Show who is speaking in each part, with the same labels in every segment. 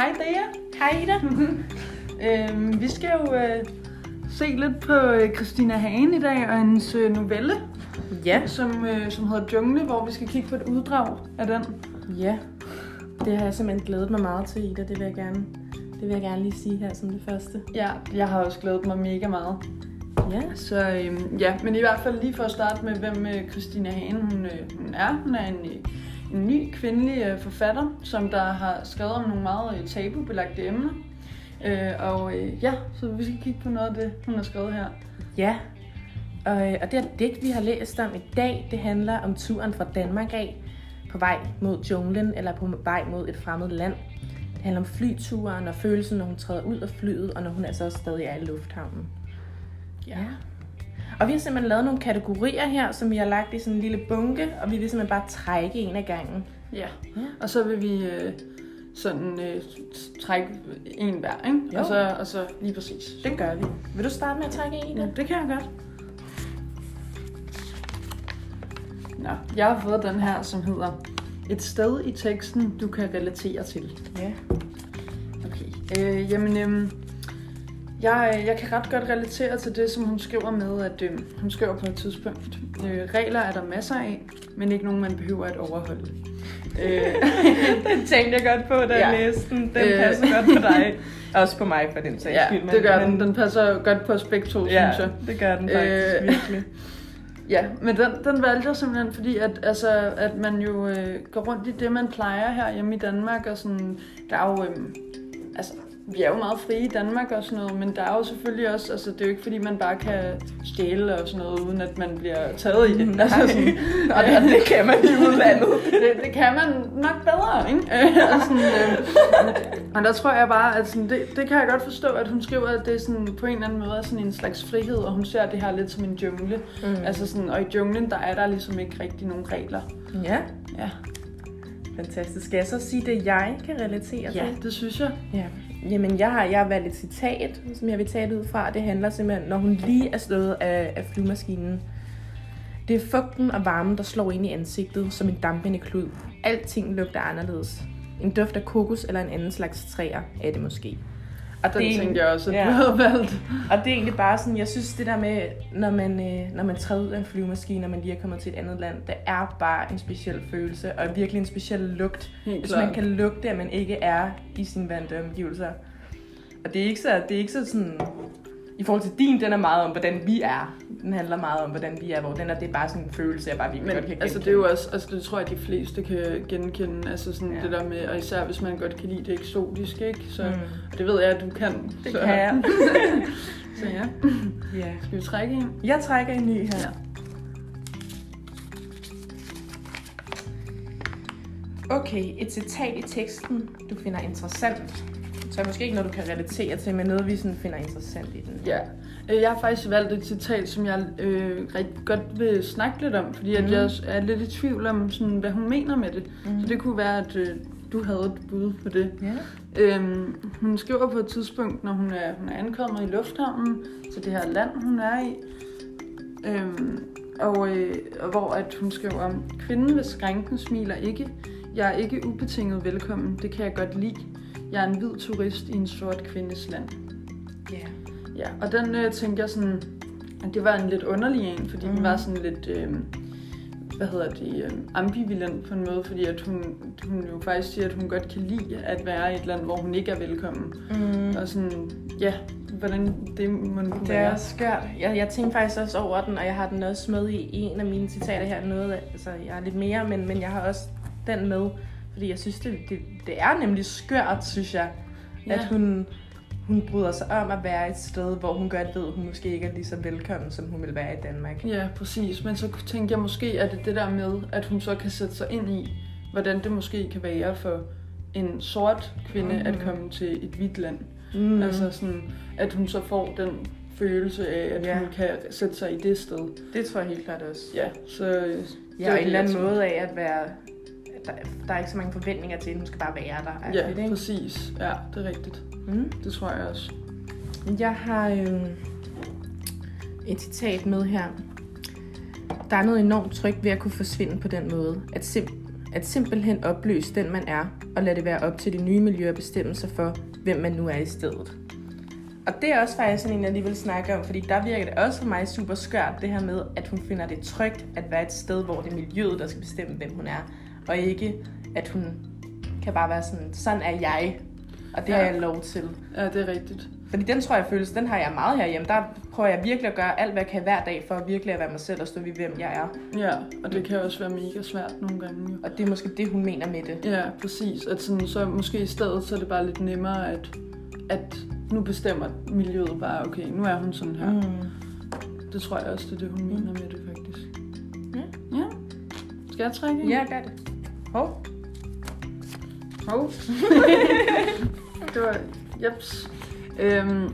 Speaker 1: Hej Dea.
Speaker 2: Hej Ida.
Speaker 1: øhm, vi skal jo øh, se lidt på øh, Christina Hagen i dag og hendes øh, novelle,
Speaker 2: Ja.
Speaker 1: som, øh, som hedder Jungle, hvor vi skal kigge på et uddrag af den.
Speaker 2: Ja. Det har jeg simpelthen glædet mig meget til, Ida. Det vil jeg gerne, det vil jeg gerne lige sige her som det første.
Speaker 1: Ja, jeg har også glædet mig mega meget.
Speaker 2: Ja.
Speaker 1: Så øhm, ja, men i hvert fald lige for at starte med, hvem øh, Christina Hagen hun, øh, hun er. Hun er en, øh, en ny kvindelig øh, forfatter, som der har skrevet om nogle meget øh, tabubelagte emner. Øh, og øh, ja, så vi skal kigge på noget af det, hun har skrevet her.
Speaker 2: Ja. Og, øh, og det her digt, vi har læst om i dag, det handler om turen fra Danmark af på vej mod junglen eller på vej mod et fremmed land. Det handler om flyturen og følelsen, når hun træder ud af flyet, og når hun altså også stadig er i lufthavnen. Ja. Og vi har simpelthen lavet nogle kategorier her, som vi har lagt i sådan en lille bunke, og vi vil simpelthen bare trække en af gangen.
Speaker 1: Ja,
Speaker 2: Ja.
Speaker 1: og så vil vi øh, sådan øh, trække en hver, ikke?
Speaker 2: Jo.
Speaker 1: Og så, og så lige præcis.
Speaker 2: Det gør vi. Vil du starte med at trække en?
Speaker 1: Ja, det kan jeg godt. Nå, jeg har fået den her, som hedder Et sted i teksten, du kan relatere til.
Speaker 2: Ja.
Speaker 1: Okay. Øh, jamen, øhm, jeg, jeg kan ret godt relatere til det, som hun skriver med, at øh, hun skriver på et tidspunkt. Øh, regler er der masser af, men ikke nogen, man behøver at overholde. Øh,
Speaker 2: den tænkte jeg godt på, da jeg
Speaker 1: Ja.
Speaker 2: læste den. Den
Speaker 1: Øh.
Speaker 2: passer godt på dig. Også på mig, for den sags
Speaker 1: ja,
Speaker 2: skyld.
Speaker 1: det gør den. Den passer godt på os begge to,
Speaker 2: ja,
Speaker 1: synes jeg.
Speaker 2: det gør den faktisk
Speaker 1: Øh.
Speaker 2: øh. virkelig.
Speaker 1: Ja, men den, den valgte jeg simpelthen, fordi at, altså, at man jo øh, går rundt i det, man plejer her hjemme i Danmark, og sådan, der er jo, øh, altså, vi er jo meget frie i Danmark og sådan noget, men der er jo selvfølgelig også, altså, det er jo ikke fordi, man bare kan stjæle og sådan noget, uden at man bliver taget i det.
Speaker 2: Nej.
Speaker 1: Altså, sådan,
Speaker 2: Og, og det kan man i udlandet.
Speaker 1: det, det kan man nok bedre, ikke? Øh, og, sådan, øh, og der tror jeg bare, at sådan, det, det kan jeg godt forstå, at hun skriver, at det er sådan, på en eller anden måde er sådan en slags frihed, og hun ser det her lidt som en jungle.
Speaker 2: Mm.
Speaker 1: Altså sådan, og i junglen, der er der ligesom ikke rigtig nogen regler.
Speaker 2: Ja,
Speaker 1: Ja,
Speaker 2: fantastisk. Skal jeg så sige det, jeg kan relatere
Speaker 1: ja
Speaker 2: til?
Speaker 1: det synes jeg.
Speaker 2: Ja. Jamen, jeg har, jeg har valgt et citat, som jeg vil tage det ud fra. Det handler simpelthen, når hun lige er slået af, af flymaskinen. Det er fugten og varmen, der slår ind i ansigtet som en dampende klud. Alting lugter anderledes. En duft af kokos eller en anden slags træer er det måske. Og
Speaker 1: Den
Speaker 2: det er
Speaker 1: tænkte jeg også, at
Speaker 2: ja.
Speaker 1: du havde valgt.
Speaker 2: Og det er egentlig bare sådan, jeg synes det der med, når man, øh, når man træder ud af en flyvemaskine, og man lige er kommet til et andet land, det er bare en speciel følelse, og virkelig en speciel lugt.
Speaker 1: Helt
Speaker 2: Hvis
Speaker 1: klart.
Speaker 2: man kan lugte, at man ikke er i sine vante omgivelser. Og det er ikke så, det er ikke så sådan... I forhold til din, den er meget om, hvordan vi er. Den handler meget om, hvordan vi er, hvor den er, det er bare sådan en følelse, jeg bare virkelig
Speaker 1: Men
Speaker 2: godt kan
Speaker 1: altså, det er jo også, altså, det tror jeg, de fleste kan genkende. Altså sådan
Speaker 2: Ja.
Speaker 1: det der med, og især hvis man godt kan lide det eksotiske, ikke? Så
Speaker 2: Mm.
Speaker 1: det ved jeg, at du kan.
Speaker 2: Det
Speaker 1: så,
Speaker 2: kan jeg.
Speaker 1: Så ja,
Speaker 2: Ja.
Speaker 1: skal vi trække en?
Speaker 2: Jeg trækker en ny her.
Speaker 1: Ja.
Speaker 2: Okay, et citat i teksten, du finder interessant. Så måske ikke noget, du kan relatere til, men noget, vi sådan finder interessant i den.
Speaker 1: Ja, Øh, jeg har faktisk valgt et citat, som jeg øh, rigtig godt vil snakke lidt om, fordi at
Speaker 2: Mhm.
Speaker 1: jeg er lidt i tvivl om, sådan, hvad hun mener med det.
Speaker 2: Mhm.
Speaker 1: Så det kunne være, at øh, du havde et bud på det.
Speaker 2: Ja.
Speaker 1: Øhm, hun skriver på et tidspunkt, når hun er, hun er ankommet i lufthavnen til det her land, hun er i, øhm, og, øh, hvor at hun skriver, kvinden ved skrænken smiler ikke. Jeg er ikke ubetinget velkommen, det kan jeg godt lide. Jeg er en hvid turist i en sort kvindes land.
Speaker 2: Ja.
Speaker 1: Ja, og den øh, tænker jeg sådan, at det var en lidt underlig en, fordi mm. den var sådan lidt, øh, hvad hedder det, øh, ambivalent på en måde, fordi at hun, hun jo faktisk siger, at hun godt kan lide at være i et land, hvor hun ikke er velkommen.
Speaker 2: Mm.
Speaker 1: Og sådan, ja, hvordan det må kunne
Speaker 2: Det er
Speaker 1: være.
Speaker 2: skørt. Jeg, jeg tænkte faktisk også over den, og jeg har den også med i en af mine citater her. Noget, altså, jeg har lidt mere, men, men jeg har også den med, fordi jeg synes, det, det, det er nemlig skørt, synes jeg,
Speaker 1: Ja.
Speaker 2: at hun, hun bryder sig om at være et sted, hvor hun godt ved, at hun måske ikke er lige så velkommen, som hun vil være i Danmark.
Speaker 1: Ja, præcis. Men så tænkte jeg måske, at det det der med, at hun så kan sætte sig ind i, hvordan det måske kan være for en sort kvinde mm. at
Speaker 2: Mhm.
Speaker 1: komme til et hvidt land.
Speaker 2: Mm.
Speaker 1: Mm. Altså sådan, at hun så får den følelse af, at
Speaker 2: Ja.
Speaker 1: hun kan sætte sig i det sted.
Speaker 2: Det tror jeg helt klart også.
Speaker 1: Ja, så... øh,
Speaker 2: Ja, og en eller anden måde af at være... Der, der er ikke så mange forventninger til, at hun skal bare være der.
Speaker 1: tænkte. Ja,
Speaker 2: agtigt, ikke?
Speaker 1: præcis. Ja, det er rigtigt.
Speaker 2: Mm.
Speaker 1: Det tror jeg også.
Speaker 2: Jeg har øh, et citat med her. Der er noget enormt trygt ved at kunne forsvinde på den måde. At, sim- At simpelthen opløse den, man er, og lade det være op til det nye miljø at bestemme sig for, hvem man nu er i stedet. Og det er også faktisk sådan en, jeg lige vil snakke om, fordi der virker det også for mig super skørt, det her med, at hun finder det trygt at være et sted, hvor det er miljøet, der skal bestemme, hvem hun er. Og ikke, at hun kan bare være sådan, sådan er jeg, og det ja. har jeg lov til.
Speaker 1: Ja, det er rigtigt.
Speaker 2: Fordi den tror jeg føles, den har jeg meget herhjemme. Der prøver jeg virkelig at gøre alt, hvad jeg kan hver dag, for at virkelig at være mig selv og stå ved, hvem jeg er.
Speaker 1: Ja, og det kan også være mega svært nogle gange. Jo.
Speaker 2: Og det er måske det, hun mener med det.
Speaker 1: Ja, præcis. At sådan, så måske i stedet, så er det bare lidt nemmere, at, at nu bestemmer miljøet bare, okay, nu er hun sådan her. Mm. Det tror jeg også, det er det, hun mener med det, faktisk. Ja. ja. Skal jeg trække
Speaker 2: Ja, gør det. Hov.
Speaker 1: Hov. det var, jeps. Øhm,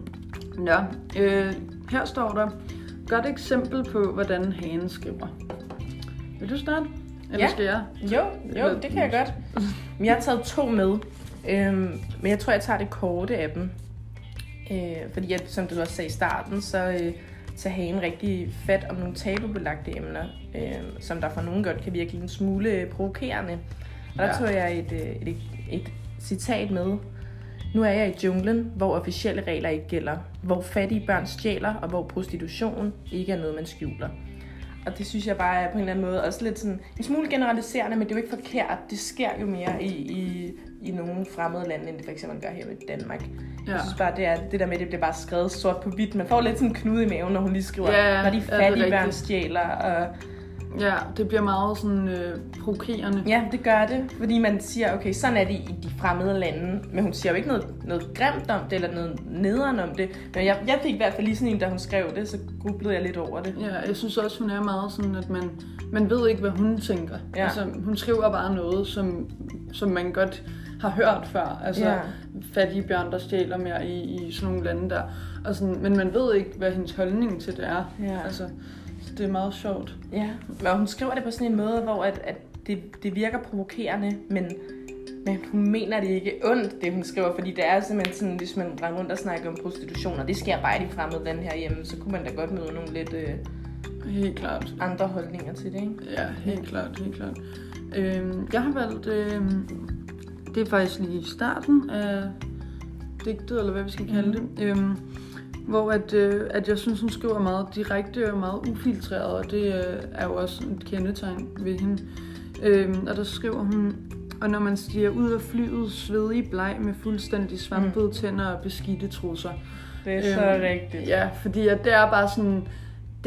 Speaker 1: nå, øh, her står der, godt eksempel på, hvordan hanen skriver. Vil du starte? Eller
Speaker 2: Ja.
Speaker 1: skal jeg?
Speaker 2: Jo, jo, det kan jeg godt. Men jeg har taget to med. Øhm, men jeg tror, jeg tager det korte af dem. Øh, fordi at, som du også sagde i starten, så øh, tager hagen rigtig fat om nogle tabubelagte emner, øh, som der for nogen godt kan virke en smule provokerende. Og der
Speaker 1: Ja.
Speaker 2: tog jeg et, øh, et, et, et citat med. Nu er jeg i junglen, hvor officielle regler ikke gælder, hvor fattige børn stjæler, og hvor prostitution ikke er noget, man skjuler. Og det synes jeg bare er på en eller anden måde også lidt sådan en smule generaliserende, men det er jo ikke forkert. Det sker jo mere i, i, i nogle fremmede lande, end det for eksempel gør her i Danmark. Ja.
Speaker 1: Ja.
Speaker 2: Jeg synes bare, det er det der med, at det bliver bare skrevet sort på hvidt. Man får lidt sådan en knude i maven, når hun lige skriver,
Speaker 1: Ja,
Speaker 2: når de
Speaker 1: ja,
Speaker 2: fattige børn
Speaker 1: rigtigt.
Speaker 2: stjæler. Og
Speaker 1: Ja, det bliver meget sådan øh, provokerende.
Speaker 2: ja, det gør det, fordi man siger, okay, sådan er det i de fremmede lande. Men hun siger jo ikke noget, noget grimt om det, eller noget nederen om det. Men jeg, jeg fik i hvert fald lige sådan en, da hun skrev det, så grublede jeg lidt over det.
Speaker 1: Ja, jeg synes også, hun er meget sådan, at man, man ved ikke, hvad hun tænker.
Speaker 2: Ja.
Speaker 1: Altså, hun skriver bare noget, som, som man godt har hørt før. Altså,
Speaker 2: Ja.
Speaker 1: fattige børn, der stjæler mere i, i sådan nogle lande der. Og sådan, men man ved ikke, hvad hendes holdning til det er.
Speaker 2: Ja.
Speaker 1: Altså, så det er meget sjovt.
Speaker 2: Ja, men hun skriver det på sådan en måde, hvor at, at det, det virker provokerende, men, men hun mener det ikke ondt, det hun skriver, fordi det er simpelthen sådan, hvis man render rundt og snakker om prostitution, og det sker bare i de fremmede lande herhjemme, så kunne man da godt møde nogle lidt øh,
Speaker 1: Helt klart.
Speaker 2: andre holdninger til det, ikke?
Speaker 1: Ja, helt klart, helt klart. Øhm, jeg har valgt, øhm, det er faktisk lige i starten af digtet, eller hvad vi skal kalde det, øhm, hvor at, øh, at jeg synes, hun skriver meget direkte og meget ufiltreret, og det øh, er jo også et kendetegn ved hende. Øhm, og der skriver hun, og når man stiger ud af flyet, svedig bleg med fuldstændig svampede tænder og beskidte trusser.
Speaker 2: Det er
Speaker 1: Øhm,
Speaker 2: så rigtigt.
Speaker 1: Ja, fordi at det er bare sådan,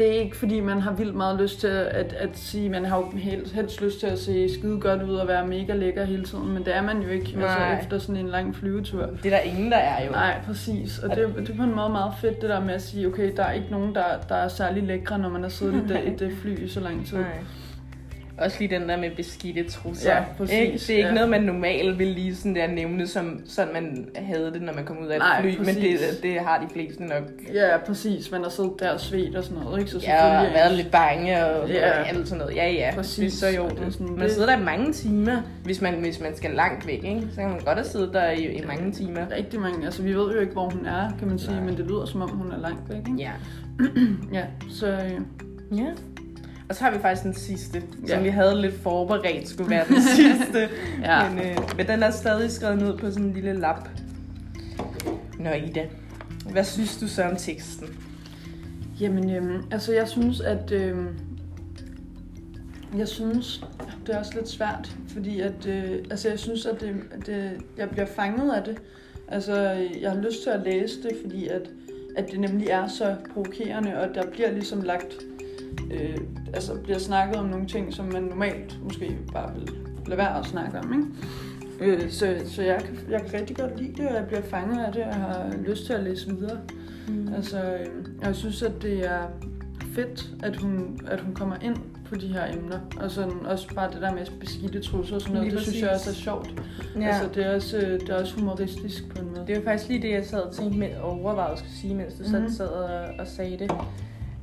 Speaker 1: det er ikke fordi, man har vildt meget lyst til at, at sige, man har jo helst, helst lyst til at se skide godt ud og være mega lækker hele tiden, men det er man jo ikke
Speaker 2: Nej.
Speaker 1: altså, efter sådan en lang flyvetur.
Speaker 2: Det er der ingen, der er jo.
Speaker 1: Nej, præcis. Og det, det er på en måde meget fedt, det der med at sige, okay, der er ikke nogen, der, der er særlig lækre, når man har siddet i det, i det fly i så lang tid.
Speaker 2: Nej. Også lige den der med beskidte trusser.
Speaker 1: Ja, præcis,
Speaker 2: Ikke? Det er ikke
Speaker 1: ja.
Speaker 2: noget, man normalt vil lige sådan der nævne, som sådan man havde det, når man kom ud af et
Speaker 1: Nej,
Speaker 2: fly. Men det,
Speaker 1: præcis.
Speaker 2: det har de fleste nok.
Speaker 1: Ja, præcis. Man har siddet der og svedt og sådan noget, ikke? Så
Speaker 2: Ja, og
Speaker 1: selvfølgelig
Speaker 2: været lidt bange og
Speaker 1: Ja.
Speaker 2: ja. alt sådan noget. Ja, ja.
Speaker 1: Præcis.
Speaker 2: Så jo.
Speaker 1: Og det sådan-
Speaker 2: man sidder der i mange timer, hvis man, hvis man skal langt væk, ikke? Så kan man godt have siddet der i, i mange timer.
Speaker 1: rigtig mange. Altså, vi ved jo ikke, hvor hun er, kan man sige,
Speaker 2: Nej.
Speaker 1: men det lyder som om, hun er langt væk, ikke?
Speaker 2: Ja.
Speaker 1: Ja, så øh,
Speaker 2: Ja. Og så har vi faktisk den sidste,
Speaker 1: Ja.
Speaker 2: som vi havde lidt forberedt skulle være den sidste.
Speaker 1: Ja.
Speaker 2: Men, øh, men den er stadig skrevet ned på sådan en lille lap. Nå Ida, hvad synes du så om teksten?
Speaker 1: Jamen, øhm, altså jeg synes, at... Øhm, jeg synes, det er også lidt svært, fordi at, øh, altså jeg synes, at, det, det, jeg bliver fanget af det. Altså, jeg har lyst til at læse det, fordi at, at det nemlig er så provokerende, og der bliver ligesom lagt, øh, altså bliver snakket om nogle ting, som man normalt måske bare vil lade være at snakke om, ikke? Øh, så så jeg, kan, jeg kan rigtig godt lide det, og jeg bliver fanget af det, og jeg har lyst til at læse videre.
Speaker 2: Mm.
Speaker 1: Altså, øh, jeg synes, at det er fedt, at hun, at hun kommer ind på de her emner. Og sådan, også bare det der med beskidte trusser og sådan noget,
Speaker 2: Lige
Speaker 1: det synes jeg
Speaker 2: præcis.
Speaker 1: også er sjovt.
Speaker 2: Ja.
Speaker 1: Altså, det er, også, øh, det er også humoristisk på en måde.
Speaker 2: Det var faktisk lige det, jeg sad og tænkte med overvejet skulle sige, mens du
Speaker 1: Mhm.
Speaker 2: sad og, og sagde det.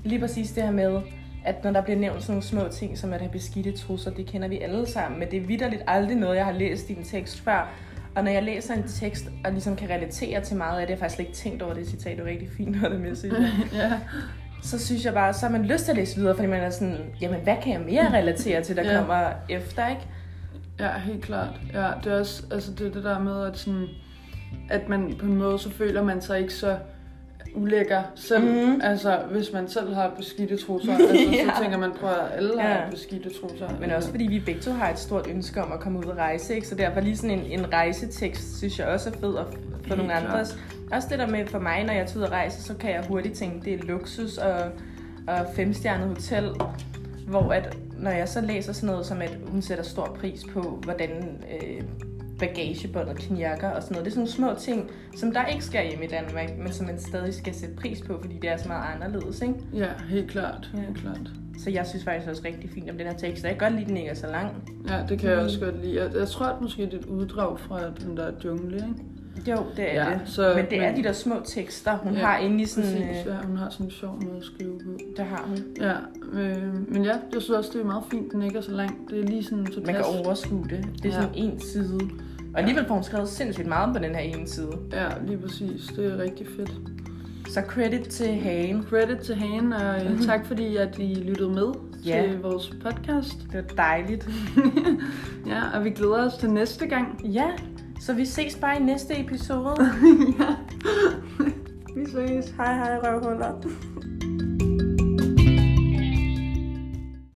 Speaker 2: Lige præcis det her med, at når der bliver nævnt sådan nogle små ting, som at have beskidte trusser, det kender vi alle sammen, men det er vidderligt aldrig noget, jeg har læst i en tekst før. Og når jeg læser en tekst, og ligesom kan relatere til meget af det, jeg har faktisk slet ikke tænkt over det citat, det var rigtig fint, når det med sig.
Speaker 1: ja.
Speaker 2: så synes jeg bare, så har man lyst til at læse videre, fordi man er sådan, jamen hvad kan jeg mere relatere til, der
Speaker 1: Ja.
Speaker 2: kommer efter, ikke?
Speaker 1: Ja, helt klart. Ja, det er også altså det, er det der med, at, sådan, at man på en måde, så føler man sig ikke så ulækker selv.
Speaker 2: Mhm.
Speaker 1: Altså, hvis man selv har beskidte trusser, altså,
Speaker 2: Ja.
Speaker 1: så tænker man, prøv at alle
Speaker 2: Ja.
Speaker 1: har beskidte trusser.
Speaker 2: Men også fordi vi begge to har et stort ønske om at komme ud og rejse, ikke? Så derfor lige sådan en, en rejsetekst, synes jeg også er fed at få nogle andres. Også det der med for mig, når jeg tager ud og rejse, så kan jeg hurtigt tænke, det er luksus og, og femstjernet hotel. Hvor at, når jeg så læser sådan noget som, at hun sætter stor pris på, hvordan øh, bagagebåndet knirker og sådan noget. Det er sådan små ting, som der ikke sker hjemme i Danmark, men som man stadig skal sætte pris på, fordi det er så meget anderledes, ikke?
Speaker 1: Ja, helt klart.
Speaker 2: Ja.
Speaker 1: Helt klart.
Speaker 2: Så jeg synes faktisk også rigtig fint om den her tekst, og jeg kan godt lide, at den ikke er så lang.
Speaker 1: Ja, det kan jeg
Speaker 2: Mm.
Speaker 1: også godt lide. Jeg, jeg tror, at måske det er et uddrag fra den der jungle, ikke?
Speaker 2: Jo, det er
Speaker 1: Ja,
Speaker 2: det.
Speaker 1: så-
Speaker 2: men det er
Speaker 1: men-
Speaker 2: de der små tekster, hun
Speaker 1: Ja,
Speaker 2: har inde i sådan...
Speaker 1: Præcis,
Speaker 2: Øh,
Speaker 1: ja, hun har sådan en sjov måde at skrive på.
Speaker 2: der har hun.
Speaker 1: Ja, øh, men ja, jeg synes også, det er meget fint, den ikke er så lang. Det er lige sådan tilpas.
Speaker 2: Man kan overskue det. Det er sådan en side. Og alligevel får hun skrevet sindssygt meget på den her ene side.
Speaker 1: Ja, lige præcis. Det er rigtig fedt.
Speaker 2: Så credit til Hagen.
Speaker 1: Credit til Hane, og øh, tak fordi, at I lyttede med
Speaker 2: Ja.
Speaker 1: til vores podcast.
Speaker 2: Det var dejligt.
Speaker 1: Ja, og vi glæder os til næste gang.
Speaker 2: Ja, så vi ses bare i næste episode.
Speaker 1: ja. vi ses.
Speaker 2: hej hej røvhuller.